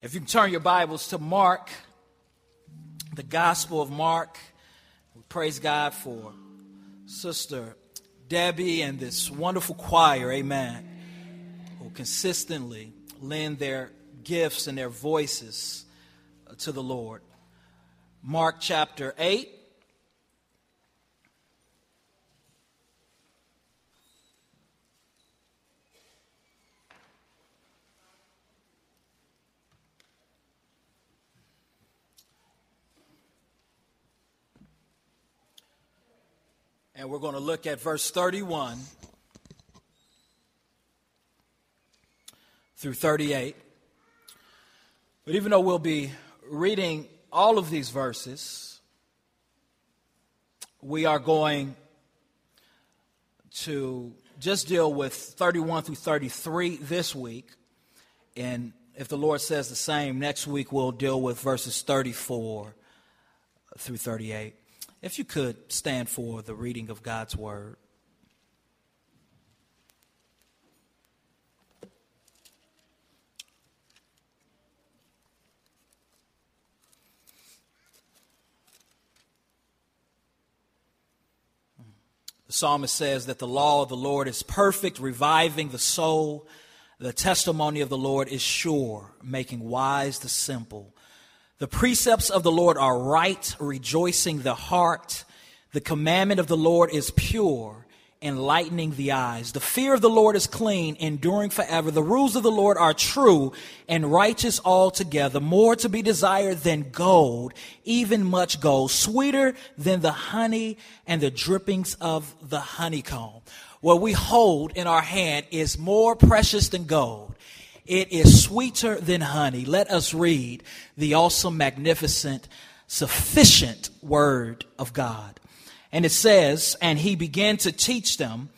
If you can turn your Bibles to Mark, the Gospel of Mark, we praise God for Sister Debbie and this wonderful choir, amen, who consistently lend their gifts and their voices to the Lord. Mark chapter 8. And we're going to look at verse 31 through 38. But even though we'll be reading all of these verses, we are going to just deal with 31 through 33 this week. And if the Lord says the same, next week we'll deal with verses 34 through 38. If you could stand for the reading of God's Word. The psalmist says that the law of the Lord is perfect, reviving the soul. The testimony of the Lord is sure, making wise the simple. The precepts of the Lord are right, rejoicing the heart. The commandment of the Lord is pure, enlightening the eyes. The fear of the Lord is clean, enduring forever. The rules of the Lord are true and righteous altogether, more to be desired than gold, even much gold, sweeter than the honey and the drippings of the honeycomb. What we hold in our hand is more precious than gold it is sweeter than honey. Let us read the awesome, magnificent, sufficient word of God. And it says, And he began to teach them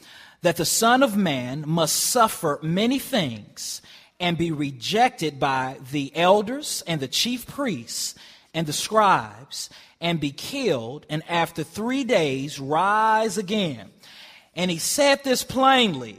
that the Son of Man must suffer many things and be rejected by the elders and the chief priests and the scribes and be killed and after three days rise again. And he said this plainly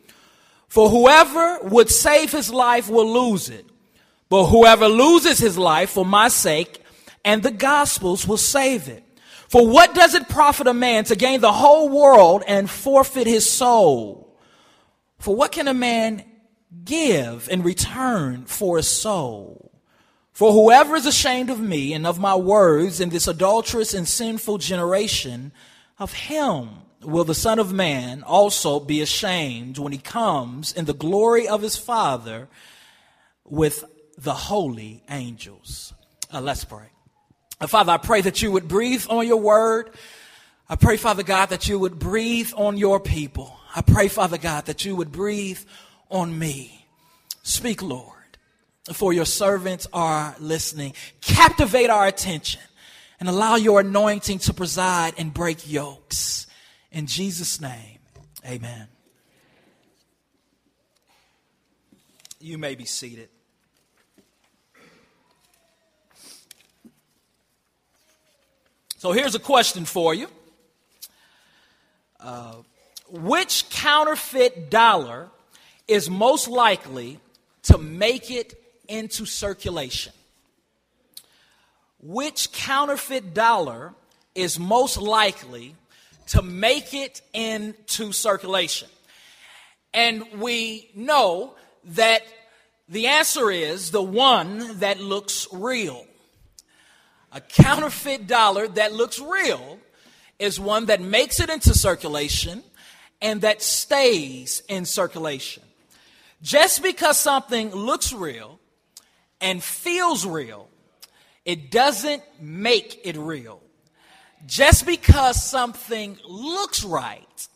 For whoever would save his life will lose it. But whoever loses his life for my sake and the gospel's will save it. For what does it profit a man to gain the whole world and forfeit his soul? For what can a man give in return for his soul? For whoever is ashamed of me and of my words in this adulterous and sinful generation, of him will the Son of Man also be ashamed when he comes in the glory of his Father with the holy angels. Uh, let's pray. Uh, Father, I pray that you would breathe on your word. I pray, Father God, that you would breathe on your people. I pray, Father God, that you would breathe on me. Speak, Lord, for your servants are listening. Captivate our attention and allow your anointing to preside and break yokes. In Jesus' name, amen. You may be seated. So here's a question for you uh, Which counterfeit dollar is most likely to make it into circulation? Which counterfeit dollar is most likely to make it into circulation? And we know that the answer is the one that looks real. A counterfeit dollar that looks real is one that makes it into circulation and that stays in circulation. Just because something looks real and feels real, it doesn't make it real just because something looks right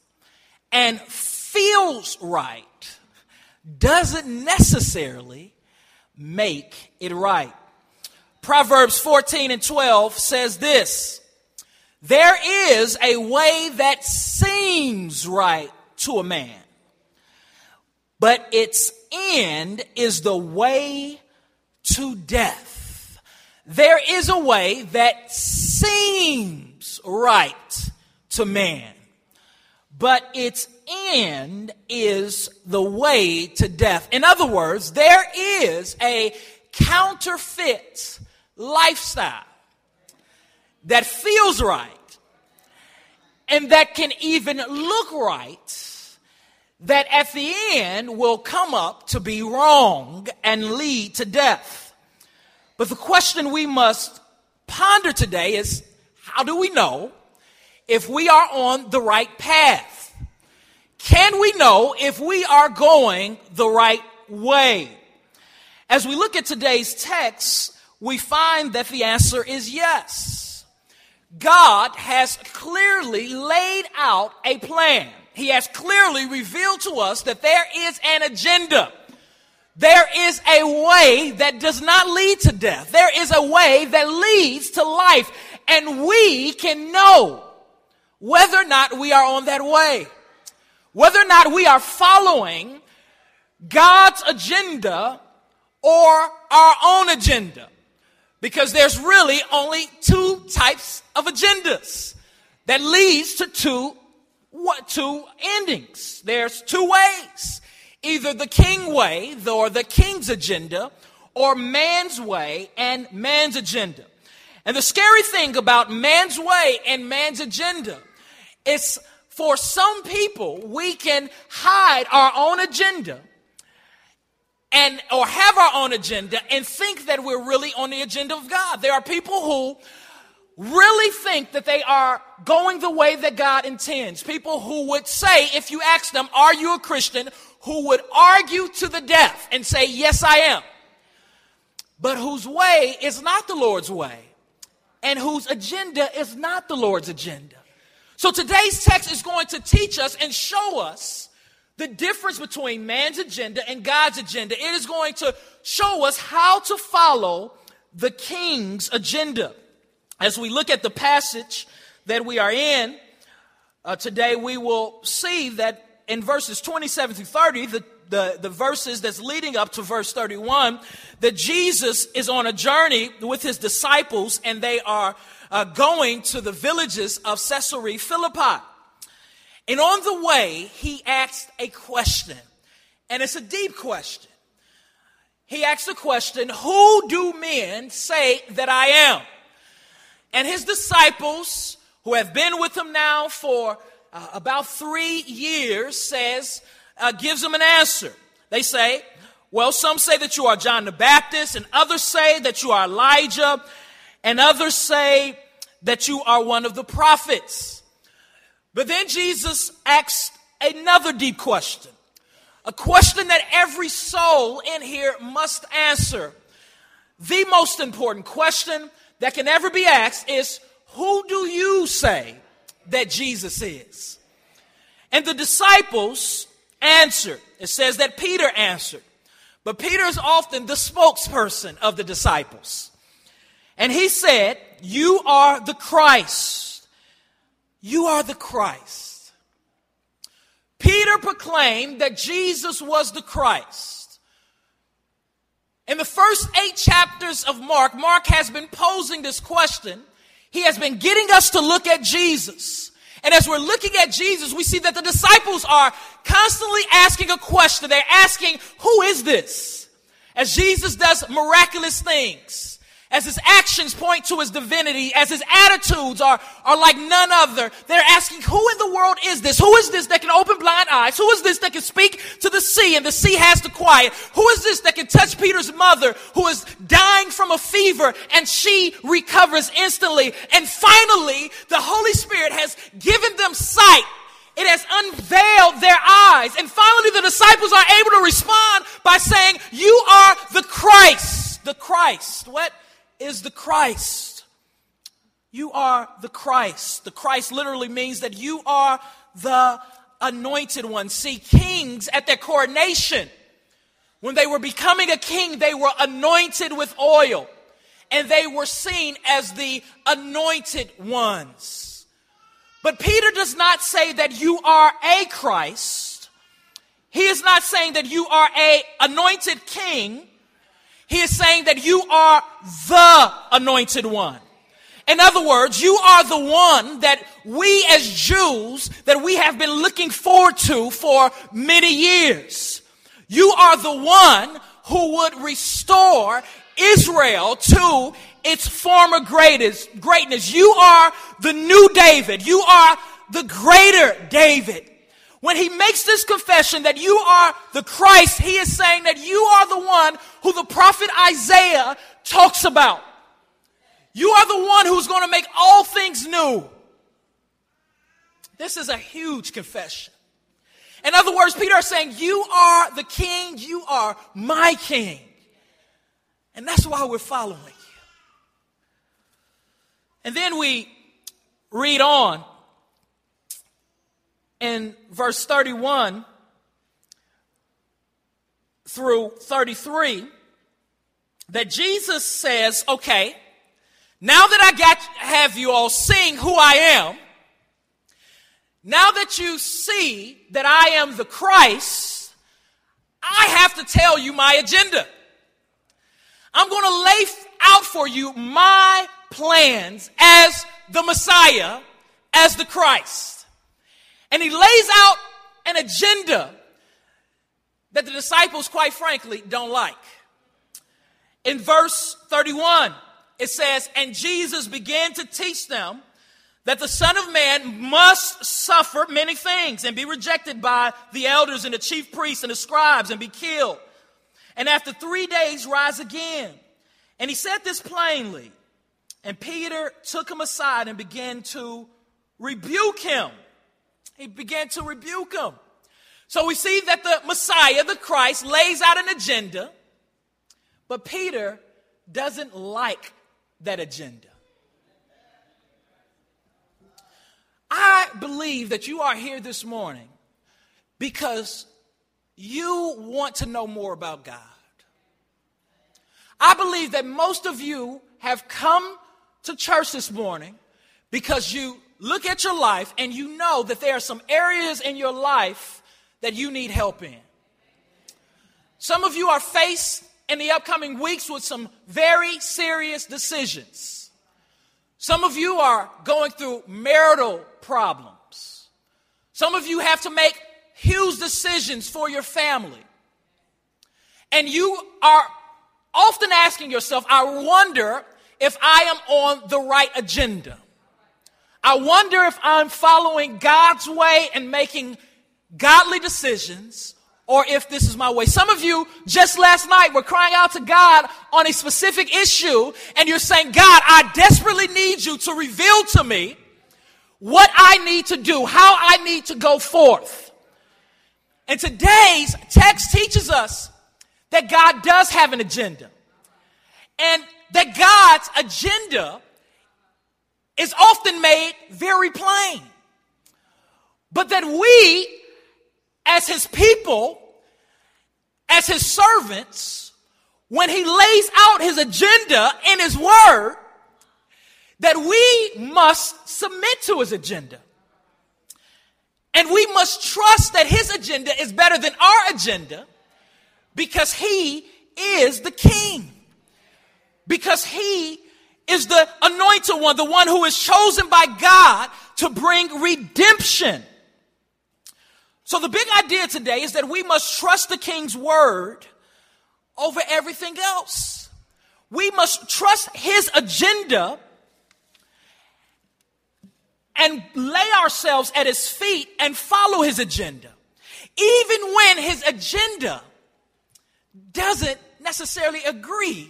and feels right doesn't necessarily make it right. Proverbs 14 and 12 says this There is a way that seems right to a man, but its end is the way to death. There is a way that seems right to man, but its end is the way to death. In other words, there is a counterfeit lifestyle that feels right and that can even look right that at the end will come up to be wrong and lead to death. But the question we must ponder today is how do we know if we are on the right path? Can we know if we are going the right way? As we look at today's text, we find that the answer is yes. God has clearly laid out a plan. He has clearly revealed to us that there is an agenda. There is a way that does not lead to death. There is a way that leads to life. And we can know whether or not we are on that way. Whether or not we are following God's agenda or our own agenda. Because there's really only two types of agendas that leads to two, what, two endings. There's two ways. Either the king way or the king's agenda or man's way and man's agenda. And the scary thing about man's way and man's agenda is for some people, we can hide our own agenda and or have our own agenda and think that we're really on the agenda of God. There are people who really think that they are going the way that God intends. People who would say, if you ask them, Are you a Christian? who would argue to the death and say, Yes, I am. But whose way is not the Lord's way, and whose agenda is not the Lord's agenda. So today's text is going to teach us and show us the difference between man's agenda and God's agenda. It is going to show us how to follow the king's agenda. As we look at the passage that we are in uh, today, we will see that in verses 27 through 30, the, the, the verses that's leading up to verse 31, that Jesus is on a journey with his disciples and they are uh, going to the villages of Caesarea Philippi. And on the way, he asked a question, and it's a deep question. He asked the question, Who do men say that I am? And his disciples, who have been with him now for uh, about three years, says, uh, gives them an answer. They say, Well, some say that you are John the Baptist, and others say that you are Elijah, and others say that you are one of the prophets. But then Jesus asked another deep question, a question that every soul in here must answer. The most important question that can ever be asked is Who do you say that Jesus is? And the disciples answered. It says that Peter answered. But Peter is often the spokesperson of the disciples. And he said, You are the Christ you are the Christ. Peter proclaimed that Jesus was the Christ. In the first eight chapters of Mark, Mark has been posing this question. He has been getting us to look at Jesus. And as we're looking at Jesus, we see that the disciples are constantly asking a question. They're asking, Who is this? As Jesus does miraculous things as his actions point to his divinity, as his attitudes are, are like none other, they're asking, who in the world is this? Who is this that can open blind eyes? Who is this that can speak to the sea and the sea has to quiet? Who is this that can touch Peter's mother who is dying from a fever and she recovers instantly? And finally, the Holy Spirit has given them sight it has unveiled their eyes. And finally, the disciples are able to respond by saying, You are the Christ. The Christ. What? Is the Christ. You are the Christ. The Christ literally means that you are the anointed one. See, kings at their coronation, when they were becoming a king, they were anointed with oil. and they were seen as the anointed ones. But Peter does not say that you are a Christ. He is not saying that you are a anointed king. He is saying that you are the anointed one. In other words, you are the one that we as Jews that we have been looking forward to for many years. You are the one who would restore Israel to its former greatest greatness. You are the new David. You are the greater David. When he makes this confession that you are the Christ, he is saying that you are the one who the prophet Isaiah talks about. You are the one who's going to make all things new. This is a huge confession. In other words, Peter is saying, You are the king, you are my king. And that's why we're following you. And then we read on in verse 31 through 33 that Jesus says, Okay, now that I got have you all seeing who I am, now that you see that I am the Christ, I have to tell you my agenda. I'm going to lay out for you my plans as the Messiah, as the Christ. And he lays out an agenda that the disciples, quite frankly, don't like. In verse 31, it says, And Jesus began to teach them that the Son of Man must suffer many things and be rejected by the elders and the chief priests and the scribes and be killed. And after three days, rise again. And he said this plainly. And Peter took him aside and began to rebuke him. He began to rebuke him. So we see that the Messiah, the Christ, lays out an agenda, but Peter doesn't like that agenda. I believe that you are here this morning because you want to know more about God. I believe that most of you have come to church this morning because you look at your life and you know that there are some areas in your life that you need help in. Some of you are faced in the upcoming weeks with some very serious decisions. Some of you are going through marital problems. Some of you have to make huge decisions for your family. And you are often asking yourself, I wonder if I am on the right agenda. I wonder if I'm following God's way and making godly decisions or if this is my way. Some of you just last night were crying out to God on a specific issue and you're saying, God, I desperately need you to reveal to me what I need to do, how I need to go forth. And today's text teaches us that God does have an agenda and that God's agenda is often made very plain. But that we, as his people, as his servants, when he lays out his agenda in his word, that we must submit to his agenda. And we must trust that his agenda is better than our agenda because he is the king. Because he is the anointed one, the one who is chosen by God to bring redemption. So the big idea today is that we must trust the king's word over everything else. We must trust his agenda and lay ourselves at his feet and follow his agenda. Even when his agenda doesn't necessarily agree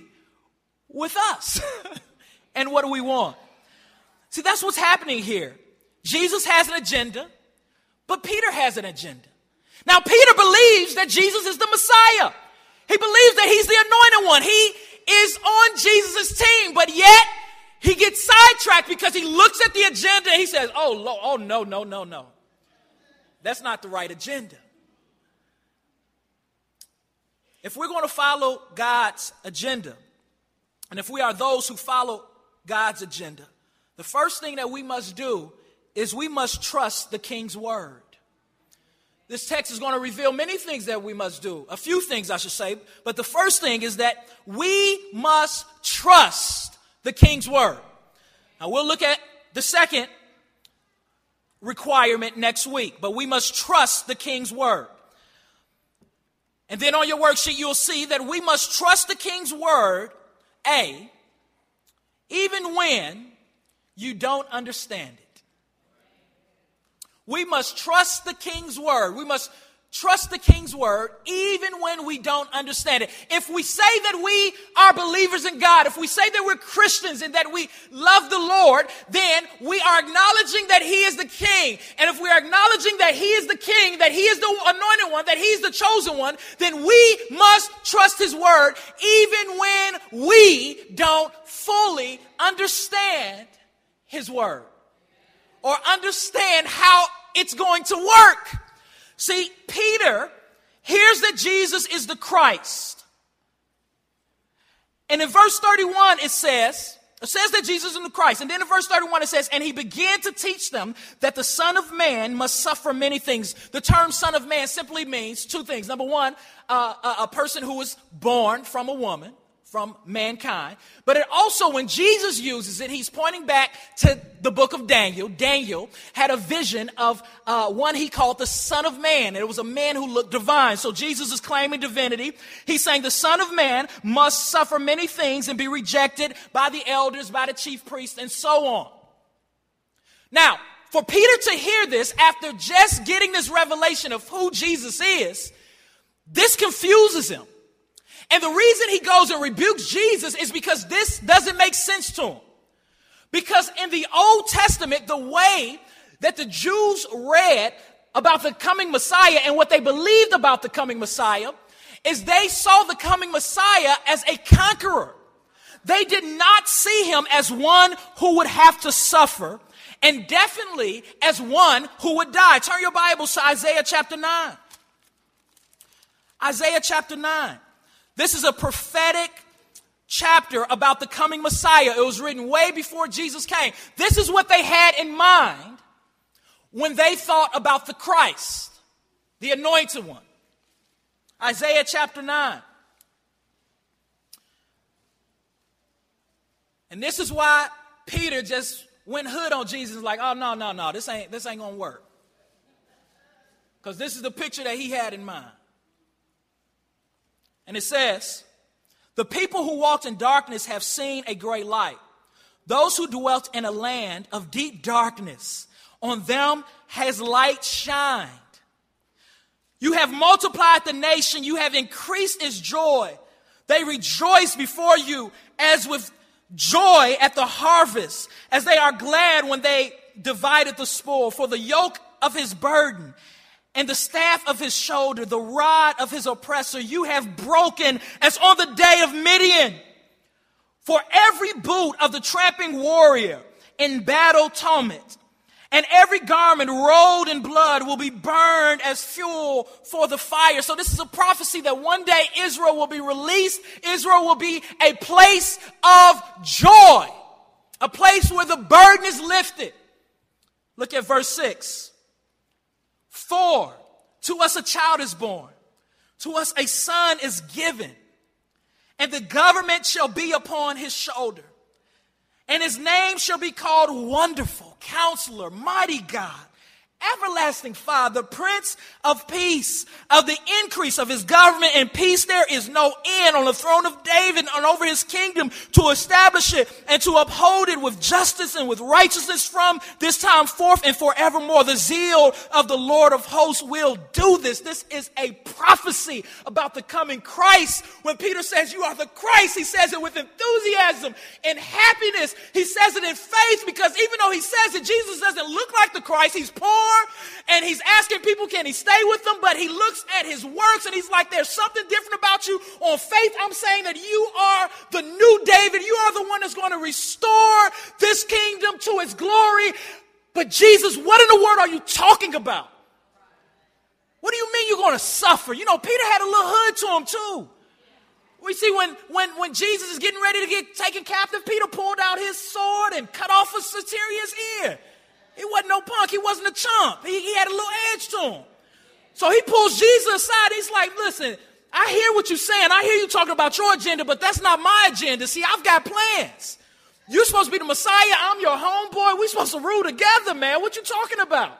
with us. and what do we want? See, that's what's happening here. Jesus has an agenda, but Peter has an agenda. Now, Peter believes that Jesus is the Messiah. He believes that he's the anointed one. He is on Jesus' team, but yet he gets sidetracked because he looks at the agenda and he says, Oh, Lord, oh no, no, no, no. That's not the right agenda. If we're going to follow God's agenda, and if we are those who follow God's agenda, the first thing that we must do is we must trust the king's word. This text is going to reveal many things that we must do. A few things, I should say. But the first thing is that we must trust the king's word. Now, we'll look at the second requirement next week, but we must trust the king's word. And then on your worksheet, you'll see that we must trust the king's word, A, even when you don't understand it. We must trust the king's word. We must trust the king's word even when we don't understand it. If we say that we are believers in God, if we say that we're Christians and that we love the Lord, then we are acknowledging that he is the king. And if we are acknowledging that he is the king, that he is the anointed one, that he's the chosen one, then we must trust his word even when we don't fully understand his word or understand how it's going to work. See, Peter hears that Jesus is the Christ. And in verse 31, it says, it says that Jesus is the Christ. And then in verse 31, it says, And he began to teach them that the Son of Man must suffer many things. The term Son of Man simply means two things. Number one, uh, a, a person who was born from a woman from mankind. But it also, when Jesus uses it, he's pointing back to the book of Daniel. Daniel had a vision of uh, one he called the Son of Man. And it was a man who looked divine. So Jesus is claiming divinity. He's saying the Son of Man must suffer many things and be rejected by the elders, by the chief priests, and so on. Now, for Peter to hear this after just getting this revelation of who Jesus is, this confuses him. And the reason he goes and rebukes Jesus is because this doesn't make sense to him. Because in the Old Testament, the way that the Jews read about the coming Messiah and what they believed about the coming Messiah is they saw the coming Messiah as a conqueror. They did not see him as one who would have to suffer and definitely as one who would die. Turn your Bibles to Isaiah chapter 9. Isaiah chapter 9. This is a prophetic chapter about the coming Messiah. It was written way before Jesus came. This is what they had in mind when they thought about the Christ, the anointed one. Isaiah chapter 9. And this is why Peter just went hood on Jesus like, oh no, no, no, this ain't this ain't gonna work. Because this is the picture that he had in mind. And it says, The people who walked in darkness have seen a great light. Those who dwelt in a land of deep darkness, on them has light shined. You have multiplied the nation, you have increased its joy. They rejoice before you as with joy at the harvest, as they are glad when they divided the spoil. For the yoke of his burden and the staff of his shoulder, the rod of his oppressor, you have broken as on the day of Midian. For every boot of the tramping warrior in battle tumult, and every garment rolled in blood will be burned as fuel for the fire. So this is a prophecy that one day Israel will be released. Israel will be a place of joy, a place where the burden is lifted. Look at verse 6. For to us a child is born, to us a son is given, and the government shall be upon his shoulder. And his name shall be called Wonderful, Counselor, Mighty God everlasting Father, Prince of Peace, of the increase of his government and peace, there is no end on the throne of David and over his kingdom to establish it and to uphold it with justice and with righteousness from this time forth and forevermore. The zeal of the Lord of hosts will do this. This is a prophecy about the coming Christ. When Peter says, You are the Christ, he says it with enthusiasm and happiness. He says it in faith because even though he says that Jesus doesn't look like the Christ, he's poor and he's asking people, can he stay with them? But he looks at his works and he's like, there's something different about you. On faith, I'm saying that you are the new David. You are the one that's going to restore this kingdom to its glory. But Jesus, what in the world are you talking about? What do you mean you're going to suffer? You know, Peter had a little hood to him too. We see when, when, when Jesus is getting ready to get taken captive, Peter pulled out his sword and cut off a centurion's ear. He wasn't no punk. He wasn't a chump. He, he had a little edge to him. So he pulls Jesus aside. He's like, listen, I hear what you're saying. I hear you talking about your agenda, but that's not my agenda. See, I've got plans. You're supposed to be the Messiah. I'm your homeboy. We're supposed to rule together, man. What you talking about?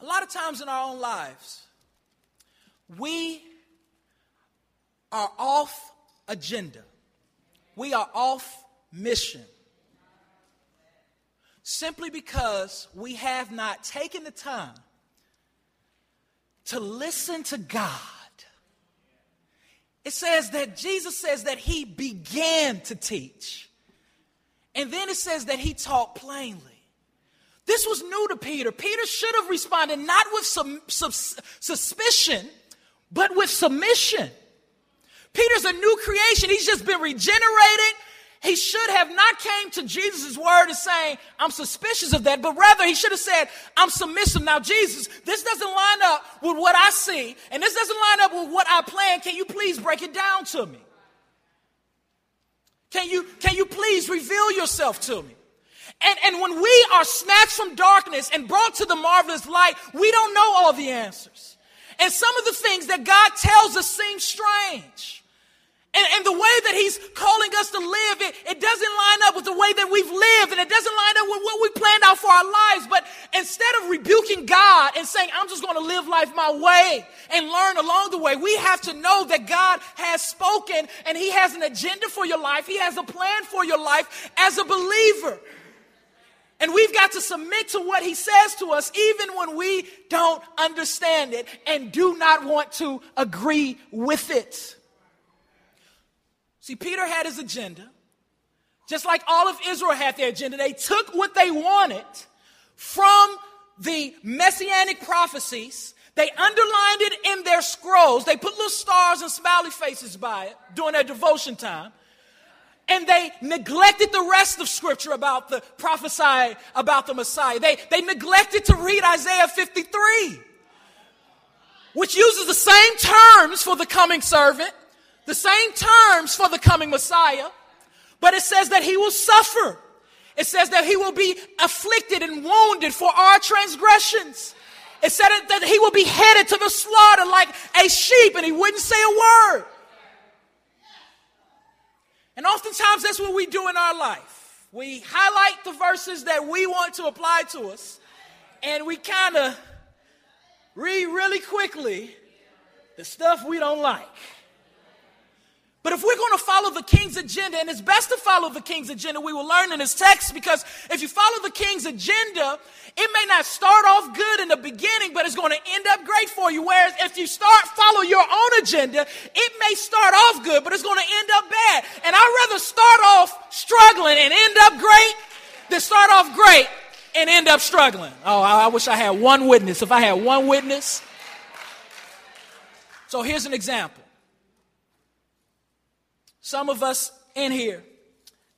A lot of times in our own lives, we are off agenda. We are off mission. Simply because we have not taken the time to listen to God. It says that Jesus says that he began to teach. And then it says that he taught plainly. This was new to Peter. Peter should have responded not with some, suspicion, but with submission. Peter's a new creation. He's just been regenerated. He should have not came to Jesus' word and saying, I'm suspicious of that, but rather he should have said, I'm submissive. Now, Jesus, this doesn't line up with what I see, and this doesn't line up with what I plan. Can you please break it down to me? Can you, can you please reveal yourself to me? And, and when we are snatched from darkness and brought to the marvelous light, we don't know all the answers. And some of the things that God tells us seem strange. And, and, the way that he's calling us to live, it, it doesn't line up with the way that we've lived, and it doesn't line up with what we planned out for our lives. But instead of rebuking God and saying, I'm just going to live life my way and learn along the way, we have to know that God has spoken and he has an agenda for your life. He has a plan for your life as a believer. And we've got to submit to what he says to us, even when we don't understand it and do not want to agree with it. See, Peter had his agenda. Just like all of Israel had their agenda, they took what they wanted from the messianic prophecies. They underlined it in their scrolls. They put little stars and smiley faces by it during their devotion time. And they neglected the rest of scripture about the prophesy about the Messiah. They, they neglected to read Isaiah 53, which uses the same terms for the coming servant the same terms for the coming Messiah, but it says that he will suffer. It says that he will be afflicted and wounded for our transgressions. It said that he will be headed to the slaughter like a sheep and he wouldn't say a word. And oftentimes that's what we do in our life. We highlight the verses that we want to apply to us and we kind of read really quickly the stuff we don't like. But if we're going to follow the king's agenda, and it's best to follow the king's agenda, we will learn in this text because if you follow the king's agenda, it may not start off good in the beginning, but it's going to end up great for you. Whereas if you start follow your own agenda, it may start off good, but it's going to end up bad. And I'd rather start off struggling and end up great than start off great and end up struggling. Oh, I wish I had one witness. If I had one witness. So here's an example. Some of us in here,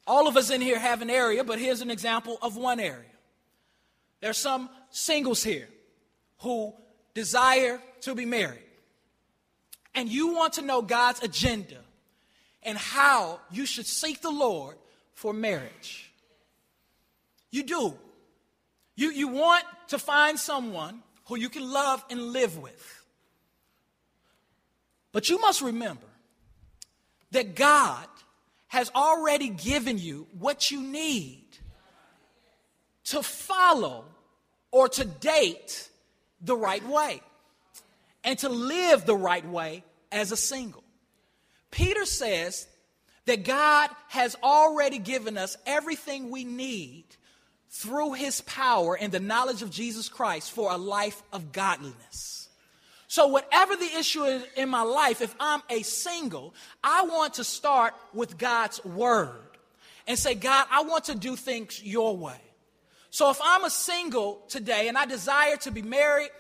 all of us in here have an area, but here's an example of one area. There's some singles here who desire to be married. And you want to know God's agenda and how you should seek the Lord for marriage. You do. You, you want to find someone who you can love and live with. But you must remember that God has already given you what you need to follow or to date the right way and to live the right way as a single. Peter says that God has already given us everything we need through his power and the knowledge of Jesus Christ for a life of godliness. So, whatever the issue is in my life, if I'm a single, I want to start with God's word and say, God, I want to do things your way. So, if I'm a single today and I desire to be married,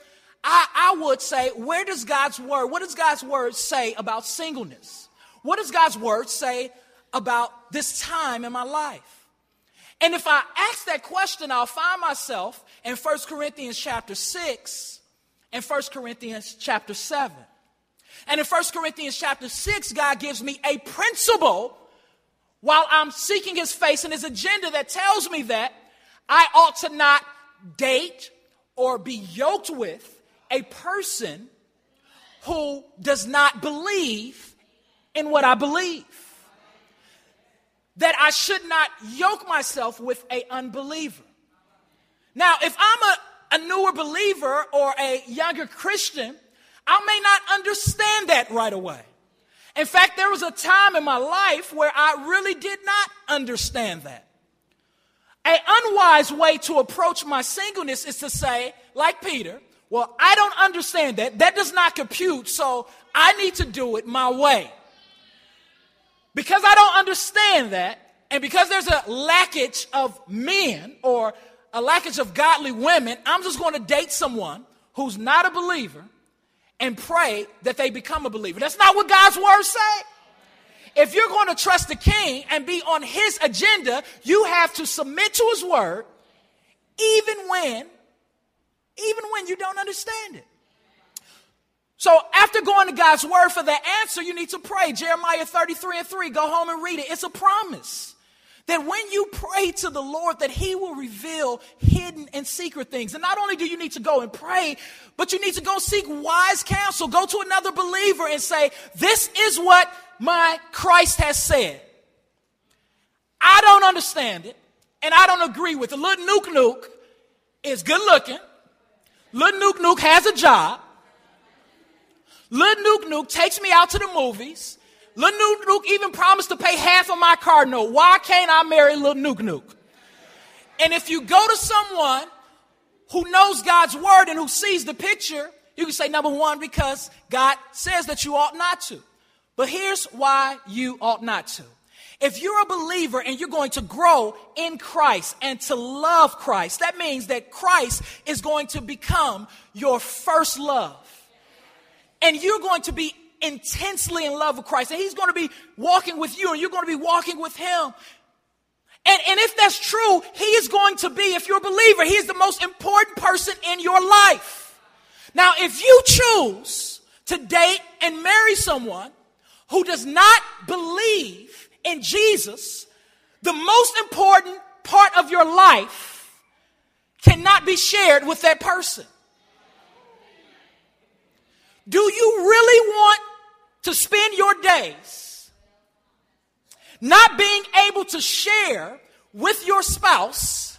I, I would say, where does God's word, what does God's word say about singleness? What does God's word say about this time in my life? And if I ask that question, I'll find myself in 1 Corinthians chapter 6 in 1 Corinthians chapter 7. And in 1 Corinthians chapter 6, God gives me a principle while I'm seeking his face and his agenda that tells me that I ought to not date or be yoked with a person who does not believe in what I believe. That I should not yoke myself with a unbeliever. Now, if I'm a, a newer believer or a younger Christian, I may not understand that right away. In fact, there was a time in my life where I really did not understand that. An unwise way to approach my singleness is to say, like Peter, well, I don't understand that. That does not compute, so I need to do it my way. Because I don't understand that, and because there's a lackage of men or a lackage of godly women, I'm just going to date someone who's not a believer and pray that they become a believer. That's not what God's word say. If you're going to trust the king and be on his agenda, you have to submit to his word even when even when you don't understand it. So after going to God's word for the answer, you need to pray. Jeremiah 33 and 3, go home and read it. It's a promise that when you pray to the Lord that he will reveal hidden and secret things. And not only do you need to go and pray, but you need to go seek wise counsel. Go to another believer and say, this is what my Christ has said. I don't understand it and I don't agree with it. Little Nuke Nuke is good looking. Little Nuke Nuke has a job. Little Nuke Nuke takes me out to the movies. Little Nuke Nuke even promised to pay half of my car note. Why can't I marry Little Nuke Nuke? And if you go to someone who knows God's word and who sees the picture, you can say, number one, because God says that you ought not to. But here's why you ought not to. If you're a believer and you're going to grow in Christ and to love Christ, that means that Christ is going to become your first love. And you're going to be intensely in love with Christ. And He's going to be walking with you and you're going to be walking with Him. And, and if that's true, He is going to be, if you're a believer, He is the most important person in your life. Now, if you choose to date and marry someone who does not believe in Jesus, the most important part of your life cannot be shared with that person. Do you really want to spend your days not being able to share with your spouse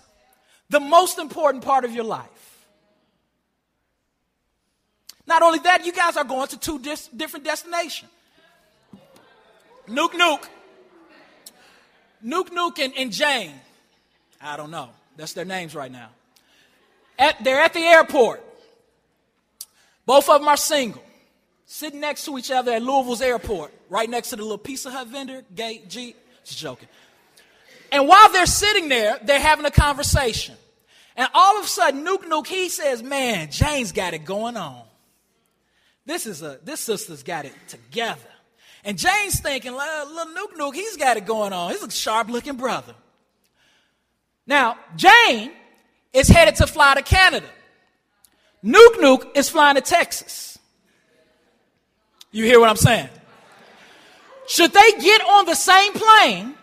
the most important part of your life? Not only that, you guys are going to two dis- different destinations. Nuke Nuke. Nuke Nuke and, and Jane. I don't know. That's their names right now. At, they're at the airport. Both of them are single. Sitting next to each other at Louisville's airport, right next to the little Pizza Hut vendor, gate, Jeep. Just joking. And while they're sitting there, they're having a conversation. And all of a sudden, Nuke Nuke, he says, Man, Jane's got it going on. This is a this sister's got it together. And Jane's thinking, little Nuke Nuke, he's got it going on. He's a sharp looking brother. Now, Jane is headed to fly to Canada. Nuke Nuke is flying to Texas. You hear what I'm saying? Should they get on the same plane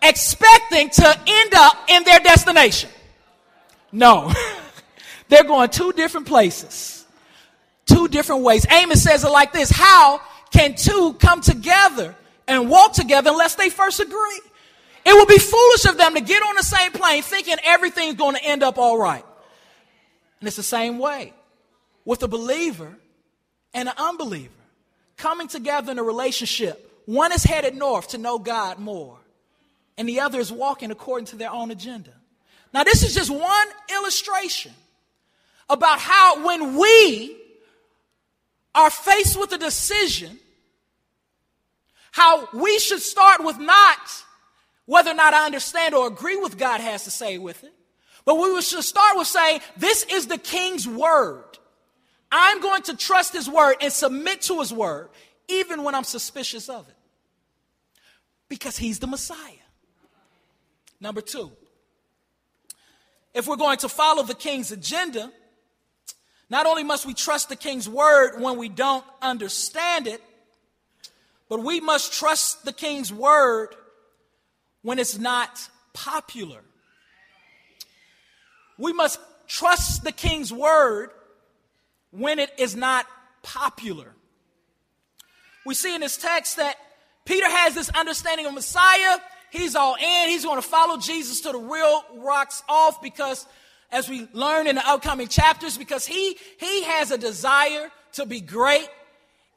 expecting to end up in their destination? No. They're going two different places, two different ways. Amos says it like this How can two come together and walk together unless they first agree? It would be foolish of them to get on the same plane thinking everything's going to end up all right. And it's the same way with a believer and an unbeliever coming together in a relationship. One is headed north to know God more, and the other is walking according to their own agenda. Now, this is just one illustration about how when we are faced with a decision, how we should start with not whether or not I understand or agree with God has to say with it, but we should start with saying, This is the king's word. I'm going to trust his word and submit to his word, even when I'm suspicious of it, because he's the Messiah. Number two, if we're going to follow the king's agenda, Not only must we trust the king's word when we don't understand it, but we must trust the king's word when it's not popular. We must trust the king's word when it is not popular. We see in this text that Peter has this understanding of Messiah. He's all in. He's going to follow Jesus to the real rocks off because, as we learn in the upcoming chapters, because he, he has a desire to be great.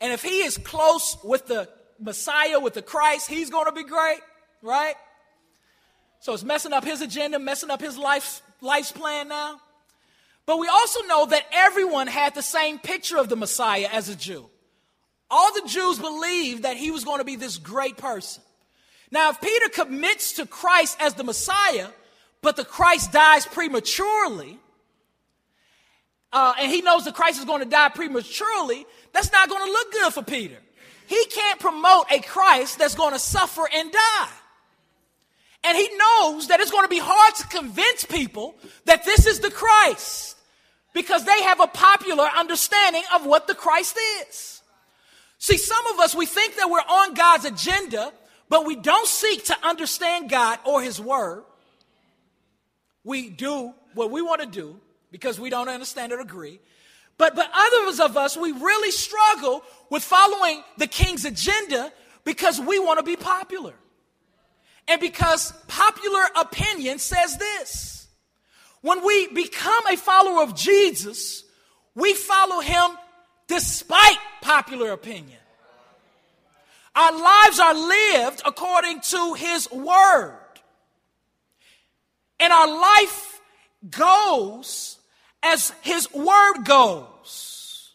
And if he is close with the Messiah, with the Christ, he's going to be great, right? So it's messing up his agenda, messing up his life, life's plan now. But we also know that everyone had the same picture of the Messiah as a Jew. All the Jews believed that he was going to be this great person. Now, if Peter commits to Christ as the Messiah, but the Christ dies prematurely, uh, and he knows the Christ is going to die prematurely, that's not going to look good for Peter. He can't promote a Christ that's going to suffer and die. And he knows that it's going to be hard to convince people that this is the Christ because they have a popular understanding of what the Christ is. See, some of us, we think that we're on God's agenda, but we don't seek to understand God or His Word. We do what we want to do because we don't understand or agree. But, but others of us, we really struggle with following the King's agenda because we want to be popular. And because popular opinion says this when we become a follower of Jesus, we follow him despite popular opinion. Our lives are lived according to his word. And our life goes as his word goes.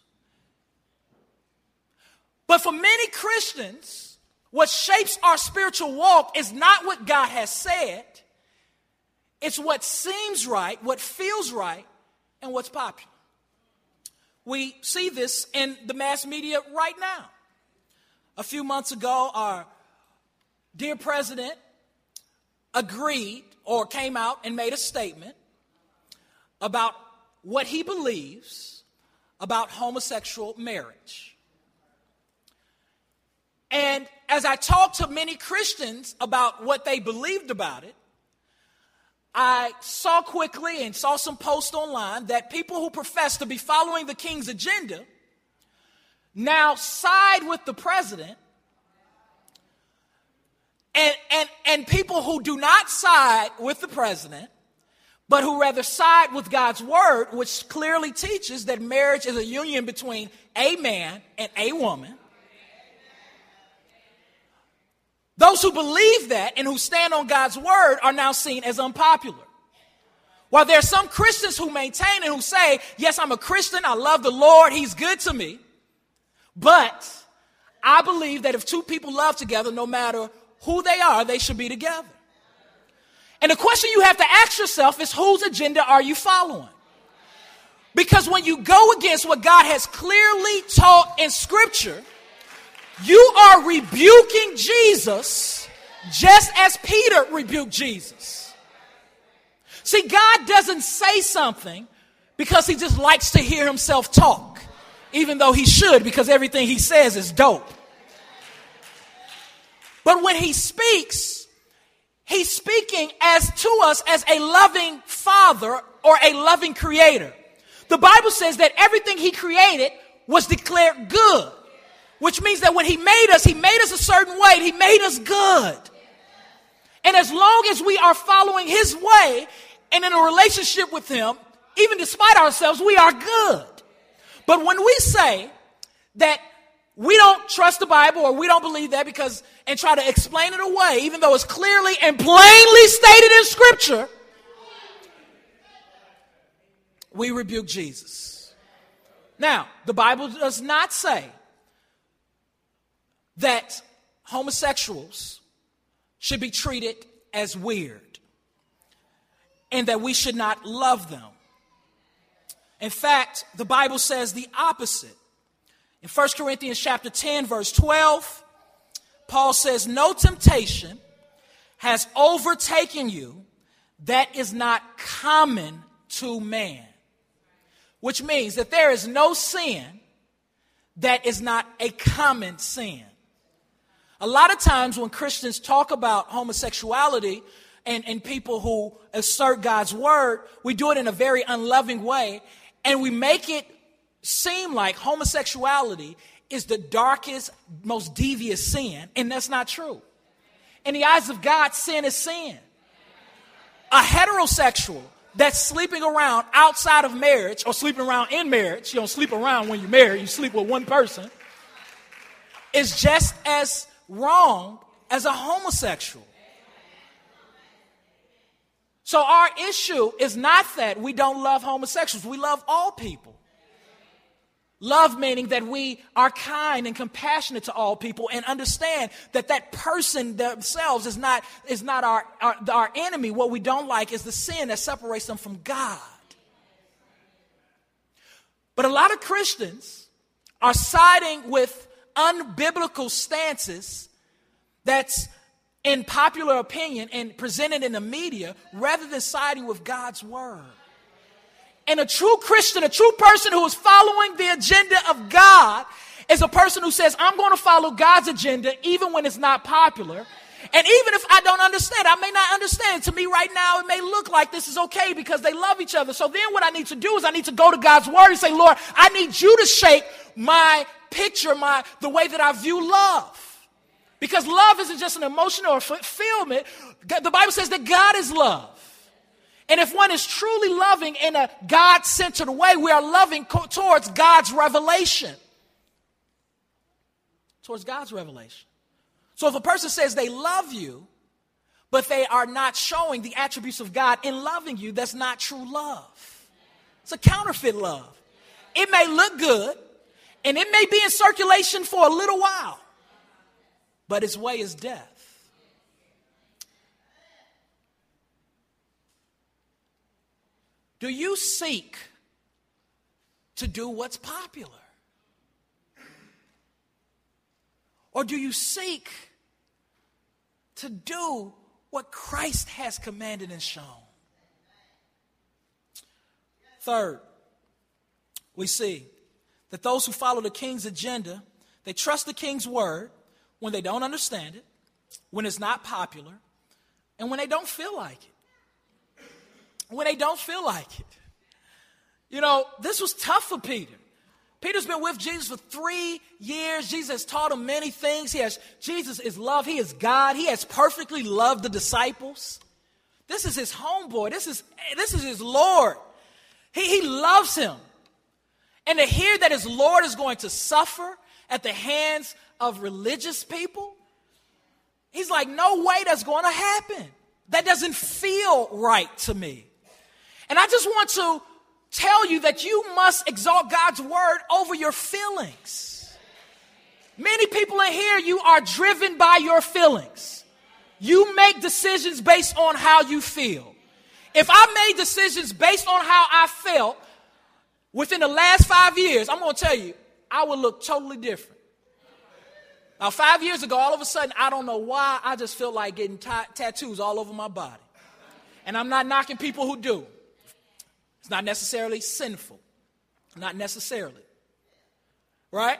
But for many Christians, what shapes our spiritual walk is not what God has said, it's what seems right, what feels right, and what's popular. We see this in the mass media right now. A few months ago, our dear president agreed or came out and made a statement about what he believes about homosexual marriage. And as I talked to many Christians about what they believed about it, I saw quickly and saw some posts online that people who profess to be following the king's agenda now side with the president and, and, and people who do not side with the president, but who rather side with God's word, which clearly teaches that marriage is a union between a man and a woman, Those who believe that and who stand on God's word are now seen as unpopular. While there are some Christians who maintain and who say, Yes, I'm a Christian, I love the Lord, He's good to me. But I believe that if two people love together, no matter who they are, they should be together. And the question you have to ask yourself is whose agenda are you following? Because when you go against what God has clearly taught in Scripture, you are rebuking Jesus just as Peter rebuked Jesus. See, God doesn't say something because he just likes to hear himself talk, even though he should because everything he says is dope. But when he speaks, he's speaking as to us as a loving father or a loving creator. The Bible says that everything he created was declared good. Which means that when He made us, He made us a certain way. He made us good. And as long as we are following His way and in a relationship with Him, even despite ourselves, we are good. But when we say that we don't trust the Bible or we don't believe that because, and try to explain it away, even though it's clearly and plainly stated in Scripture, we rebuke Jesus. Now, the Bible does not say that homosexuals should be treated as weird and that we should not love them. In fact, the Bible says the opposite. In 1 Corinthians chapter 10 verse 12, Paul says no temptation has overtaken you that is not common to man. which means that there is no sin that is not a common sin. A lot of times when Christians talk about homosexuality and, and people who assert God's word, we do it in a very unloving way and we make it seem like homosexuality is the darkest, most devious sin, and that's not true. In the eyes of God, sin is sin. A heterosexual that's sleeping around outside of marriage or sleeping around in marriage, you don't sleep around when you're married, you sleep with one person, is just as wrong as a homosexual. So our issue is not that we don't love homosexuals, we love all people. Love meaning that we are kind and compassionate to all people and understand that that person themselves is not, is not our, our, our enemy. What we don't like is the sin that separates them from God. But a lot of Christians are siding with unbiblical stances that's in popular opinion and presented in the media rather than siding with God's word. And a true Christian, a true person who is following the agenda of God, is a person who says, I'm going to follow God's agenda even when it's not popular. And even if I don't understand, I may not understand. To me, right now, it may look like this is okay because they love each other. So then, what I need to do is I need to go to God's word and say, Lord, I need you to shape my picture, my the way that I view love. Because love isn't just an emotion or fulfillment. The Bible says that God is love. And if one is truly loving in a God centered way, we are loving co- towards God's revelation. Towards God's revelation. So if a person says they love you, but they are not showing the attributes of God in loving you, that's not true love. It's a counterfeit love. It may look good and it may be in circulation for a little while, but its way is death. Do you seek to do what's popular? Or do you seek to do what Christ has commanded and shown? Third, we see that those who follow the king's agenda, they trust the king's word when they don't understand it, when it's not popular, and when they don't feel like it when they don't feel like it. You know, this was tough for Peter. Peter's been with Jesus for three years. Jesus taught him many things. He has, Jesus is love. He is God. He has perfectly loved the disciples. This is his homeboy. This is, this is his Lord. He, he loves him. And to hear that his Lord is going to suffer at the hands of religious people, he's like, no way that's going to happen. That doesn't feel right to me. And I just want to tell you that you must exalt God's word over your feelings. Many people in here, you are driven by your feelings. You make decisions based on how you feel. If I made decisions based on how I felt within the last five years, I'm going to tell you, I would look totally different. Now, five years ago, all of a sudden, I don't know why, I just feel like getting t- tattoos all over my body. And I'm not knocking people who do. It's not necessarily sinful. Not necessarily. Right?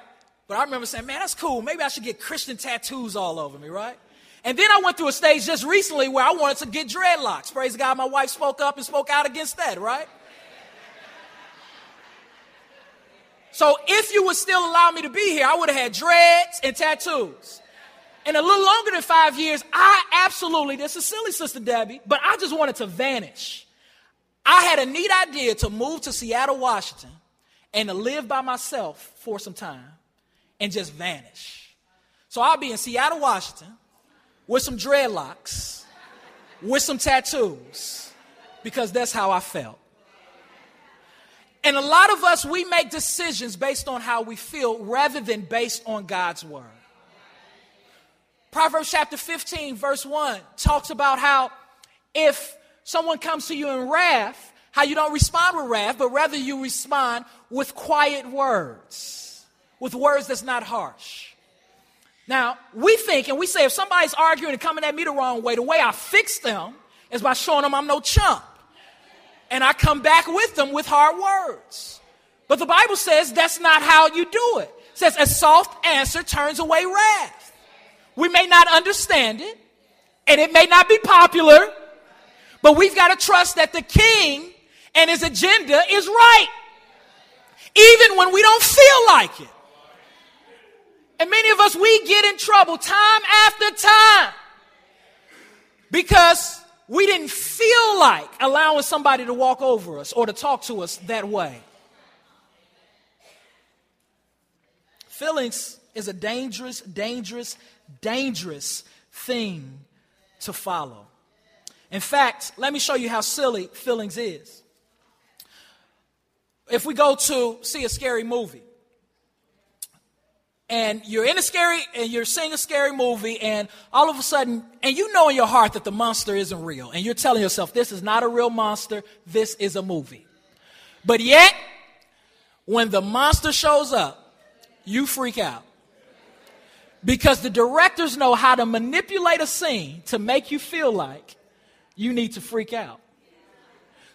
But I remember saying, man, that's cool. Maybe I should get Christian tattoos all over me, right? And then I went through a stage just recently where I wanted to get dreadlocks. Praise God, my wife spoke up and spoke out against that, right? So if you would still allow me to be here, I would have had dreads and tattoos. In a little longer than five years, I absolutely, this is silly, Sister Debbie, but I just wanted to vanish. I had a neat idea to move to Seattle, Washington, and to live by myself for some time and just vanish. So I'll be in Seattle, Washington with some dreadlocks, with some tattoos, because that's how I felt. And a lot of us, we make decisions based on how we feel rather than based on God's word. Proverbs chapter 15, verse 1 talks about how if someone comes to you in wrath, how you don't respond with wrath, but rather you respond with quiet words, with words that's not harsh. Now, we think and we say if somebody's arguing and coming at me the wrong way, the way I fix them is by showing them I'm no chump. And I come back with them with hard words. But the Bible says that's not how you do it. It says a soft answer turns away wrath. We may not understand it, and it may not be popular, but we've got to trust that the king and his agenda is right. Even when we don't feel like it. And many of us, we get in trouble time after time because we didn't feel like allowing somebody to walk over us or to talk to us that way. Feelings is a dangerous, dangerous, dangerous thing to follow. In fact, let me show you how silly feelings is. If we go to see a scary movie, and you're in a scary and you're seeing a scary movie and all of a sudden and you know in your heart that the monster isn't real and you're telling yourself this is not a real monster. This is a movie. But yet when the monster shows up you freak out. Because the directors know how to manipulate a scene to make you feel like you need to freak out.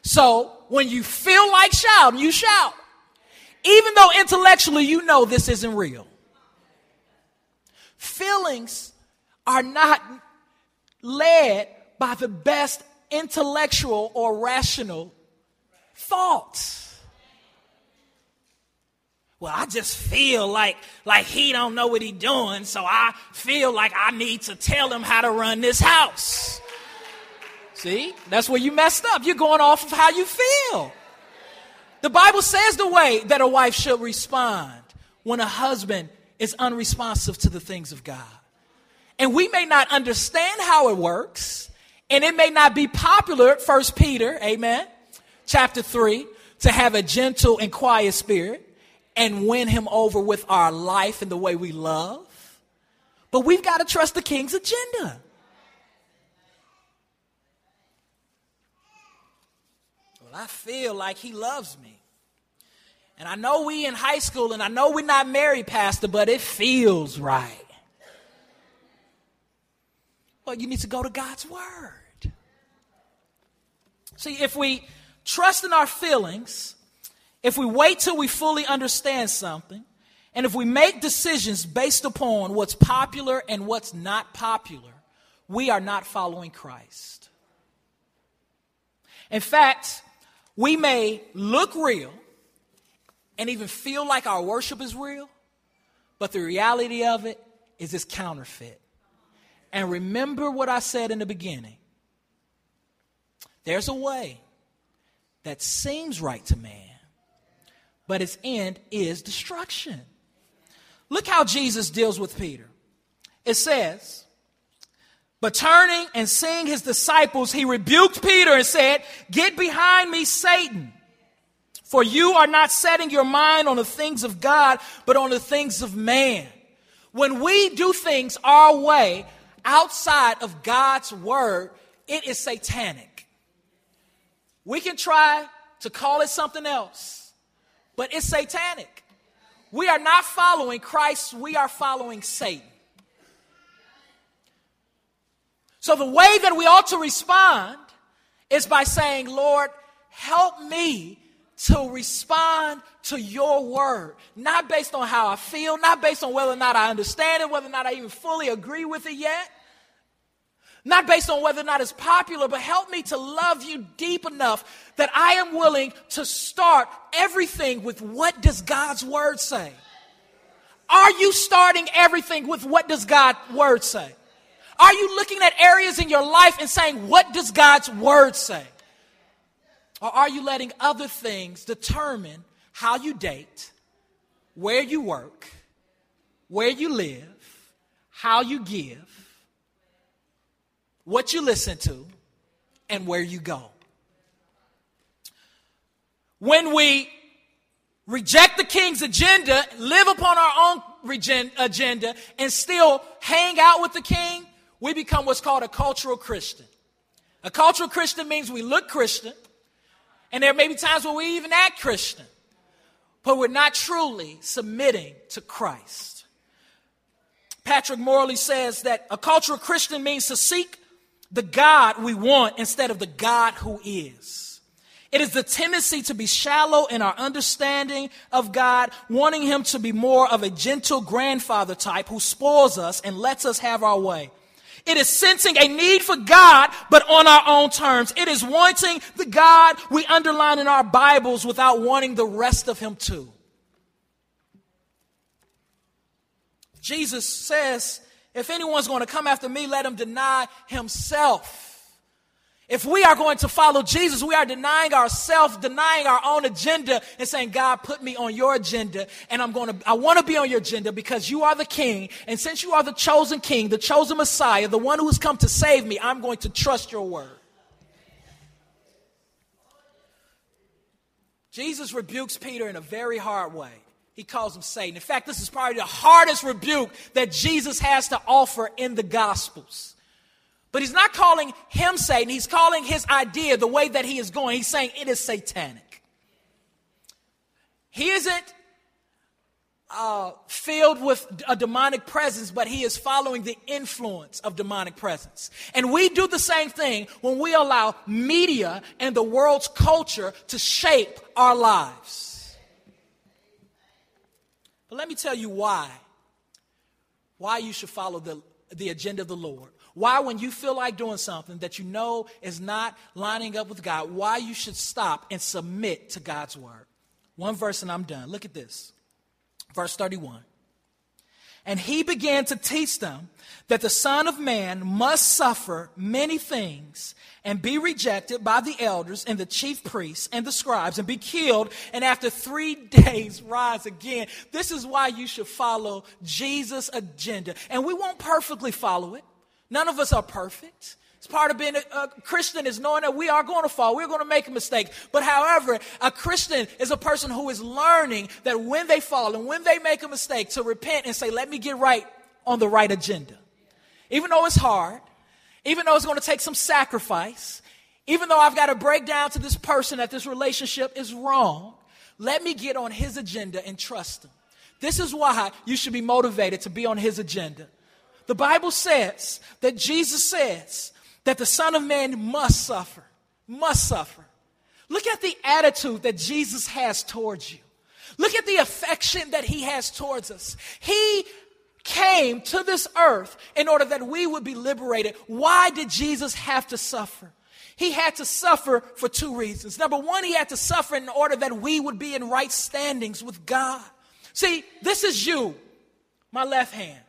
So when you feel like shouting you shout. Even though intellectually you know this isn't real Feelings are not led by the best intellectual or rational thoughts. Well, I just feel like like he don't know what he doing, so I feel like I need to tell him how to run this house. See? That's where you messed up. You're going off of how you feel. The Bible says the way that a wife should respond when a husband is unresponsive to the things of God. And we may not understand how it works, and it may not be popular, First Peter, amen, chapter 3, to have a gentle and quiet spirit and win him over with our life and the way we love. But we've got to trust the king's agenda. Well, I feel like he loves me. And I know we in high school and I know we're not married, Pastor, but it feels right. Well, you need to go to God's Word. See, if we trust in our feelings, if we wait till we fully understand something, and if we make decisions based upon what's popular and what's not popular, we are not following Christ. In fact, we may look real and even feel like our worship is real, but the reality of it is it's counterfeit. And remember what I said in the beginning there's a way that seems right to man, but its end is destruction. Look how Jesus deals with Peter. It says, but turning and seeing his disciples, he rebuked Peter and said, Get behind me, Satan. For you are not setting your mind on the things of God, but on the things of man. When we do things our way outside of God's word, it is satanic. We can try to call it something else, but it's satanic. We are not following Christ, we are following Satan. So the way that we ought to respond is by saying, Lord, help me to respond to your word, not based on how I feel, not based on whether or not I understand it, whether or not I even fully agree with it yet, not based on whether or not it's popular, but help me to love you deep enough that I am willing to start everything with what does God's word say? Are you starting everything with what does God's word say? Are you looking at areas in your life and saying, what does God's word say? Or are you letting other things determine how you date, where you work, where you live, how you give, what you listen to, and where you go? When we reject the king's agenda, live upon our own agenda, and still hang out with the king, we become what's called a cultural Christian. A cultural Christian means we look Christian, and there may be times where we even act Christian, but we're not truly submitting to Christ. Patrick Morley says that a cultural Christian means to seek the God we want instead of the God who is. It is the tendency to be shallow in our understanding of God, wanting Him to be more of a gentle grandfather type who spoils us and lets us have our way. It is sensing a need for God, but on our own terms. It is wanting the God we underline in our Bibles without wanting the rest of Him too. Jesus says, if anyone's going to come after me, let him deny himself. If we are going to follow Jesus, we are denying ourselves, denying our own agenda and saying, God, put me on your agenda and I'm going to, I want to be on your agenda because you are the king. And since you are the chosen king, the chosen Messiah, the one who has come to save me, I'm going to trust your word. Jesus rebukes Peter in a very hard way. He calls him Satan. In fact, this is probably the hardest rebuke that Jesus has to offer in the Gospels. But he's not calling him Satan, he's calling his idea, the way that he is going. He's saying it is satanic. He isn't uh, filled with a demonic presence, but he is following the influence of demonic presence. And we do the same thing when we allow media and the world's culture to shape our lives. But let me tell you why. Why you should follow the, the agenda of the Lord. Why, when you feel like doing something that you know is not lining up with God, why you should stop and submit to God's word. One verse and I'm done. Look at this. Verse 31. And he began to teach them that the Son of Man must suffer many things and be rejected by the elders and the chief priests and the scribes and be killed and after three days rise again. This is why you should follow Jesus' agenda. And we won't perfectly follow it. None of us are perfect. It's part of being a, a, Christian is knowing that we are going to fall. We're going to make a mistake. But however, a Christian is a person who is learning that when they fall and when they make a mistake to repent and say, let me get right on the right agenda. Even though it's hard, even though it's going to take some sacrifice, even though I've got to break down to this person that this relationship is wrong, let me get on his agenda and trust him. This is why you should be motivated to be on his agenda. The Bible says that Jesus says that the Son of Man must suffer, must suffer. Look at the attitude that Jesus has towards you. Look at the affection that he has towards us. He came to this earth in order that we would be liberated. Why did Jesus have to suffer? He had to suffer for two reasons. Number one, he had to suffer in order that we would be in right standings with God. See, this is you, my left hand.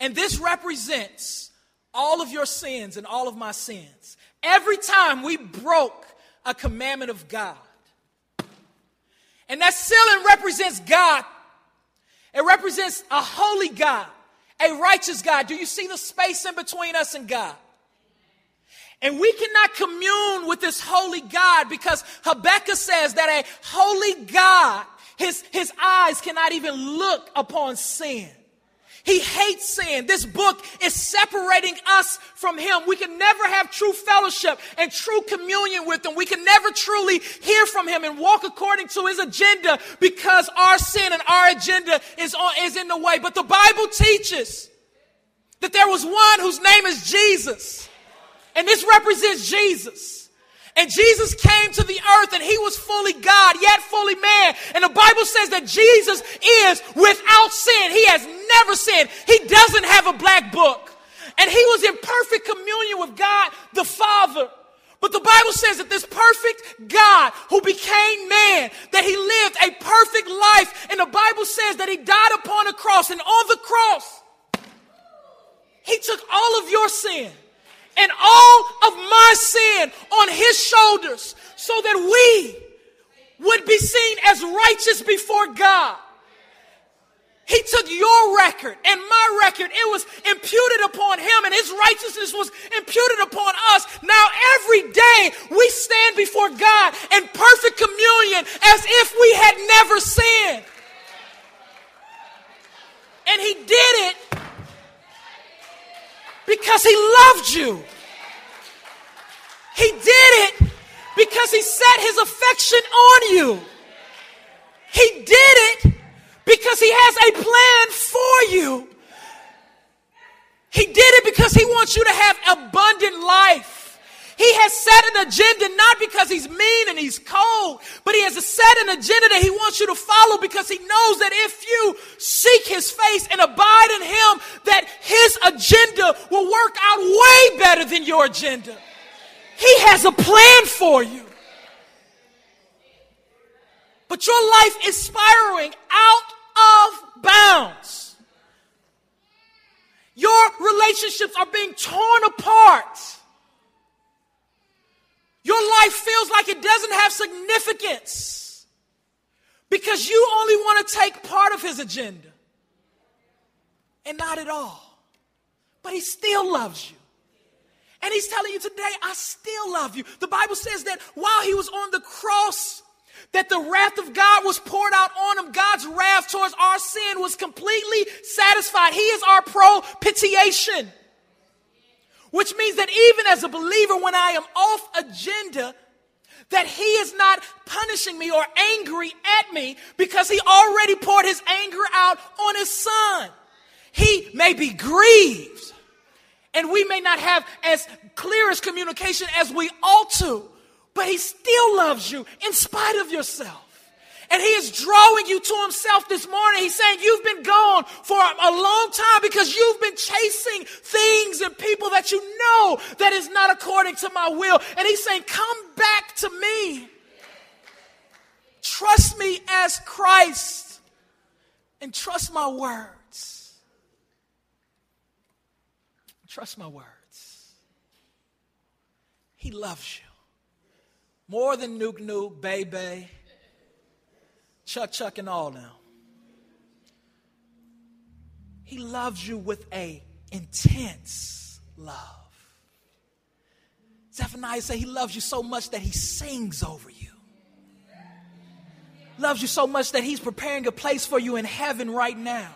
And this represents all of your sins and all of my sins. Every time we broke a commandment of God. And that ceiling represents God. It represents a holy God, a righteous God. Do you see the space in between us and God? And we cannot commune with this holy God because Habakkuk says that a holy God, his, his eyes cannot even look upon sin. He hates sin. This book is separating us from Him. We can never have true fellowship and true communion with Him. We can never truly hear from Him and walk according to His agenda because our sin and our agenda is, on, is in the way. But the Bible teaches that there was one whose name is Jesus. And this represents Jesus. And Jesus came to the earth and he was fully God, yet fully man. And the Bible says that Jesus is without sin. He has never sinned. He doesn't have a black book. And he was in perfect communion with God the Father. But the Bible says that this perfect God who became man, that he lived a perfect life. And the Bible says that he died upon a cross. And on the cross, he took all of your sin and all of my sin on his shoulders so that we would be seen as righteous before God. He took your record and my record. It was imputed upon him and his righteousness was imputed upon us. Now every day we stand before God in perfect communion as if we had never sinned. And he did it because he loved you. He did it because he set his affection on you. He did it because he has a plan for you. He did it because he wants you to have abundant life. He has set an agenda not because he's mean and he's cold, but he has set an agenda that he wants you to follow because he knows that if you seek his face and abide in him, that his agenda will work out way better than your agenda. He has a plan for you. But your life is spiraling out of bounds. Your relationships are being torn apart. Your life feels like it doesn't have significance because you only want to take part of his agenda and not at all. But he still loves you. And he's telling you today, I still love you. The Bible says that while he was on the cross, that the wrath of God was poured out on him. God's wrath towards our sin was completely satisfied. He is our propitiation. Which means that even as a believer, when I am off agenda, that he is not punishing me or angry at me because he already poured his anger out on his son. He may be grieved and we may not have as clear as communication as we ought to, but he still loves you in spite of yourself. And he is drawing you to himself this morning. He's saying, You've been gone for a long time because you've been chasing things and people that you know that is not according to my will. And he's saying, Come back to me. Trust me as Christ and trust my words. Trust my words. He loves you more than Nuke Nuke, Baby Chuck Chuck and all now. He loves you with a intense love. Zephaniah said he loves you so much that he sings over you. Loves you so much that he's preparing a place for you in heaven right now.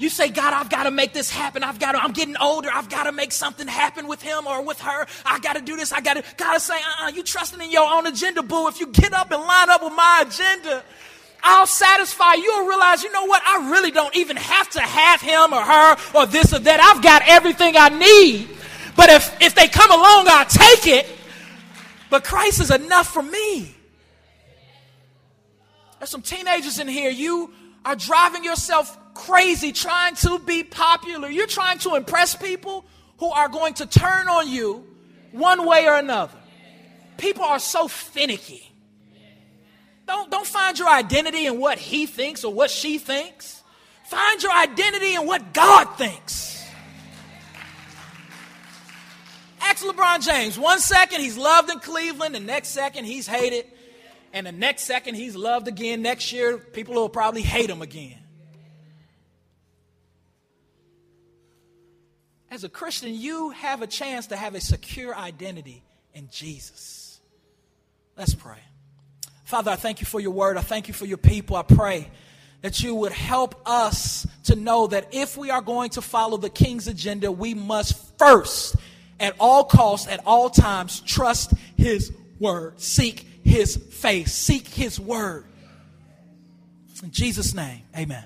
You say, God, I've got to make this happen. I've got to, I'm getting older. I've got to make something happen with him or with her. I got to do this. I got to, God to say, uh-uh, you trusting in your own agenda, boo. If you get up and line up with my agenda, I'll satisfy you. You'll realize, you know what? I really don't even have to have him or her or this or that. I've got everything I need. But if, if they come along, I'll take it. But Christ is enough for me. There's some teenagers in here. You are driving yourself crazy trying to be popular. You're trying to impress people who are going to turn on you one way or another. People are so finicky. Don't, don't find your identity in what he thinks or what she thinks. Find your identity in what God thinks. Ask LeBron James. One second he's loved in Cleveland, the next second he's hated, and the next second he's loved again. Next year, people will probably hate him again. As a Christian, you have a chance to have a secure identity in Jesus. Let's pray. Father, I thank you for your word. I thank you for your people. I pray that you would help us to know that if we are going to follow the king's agenda, we must first, at all costs, at all times, trust his word, seek his face, seek his word. In Jesus' name, amen.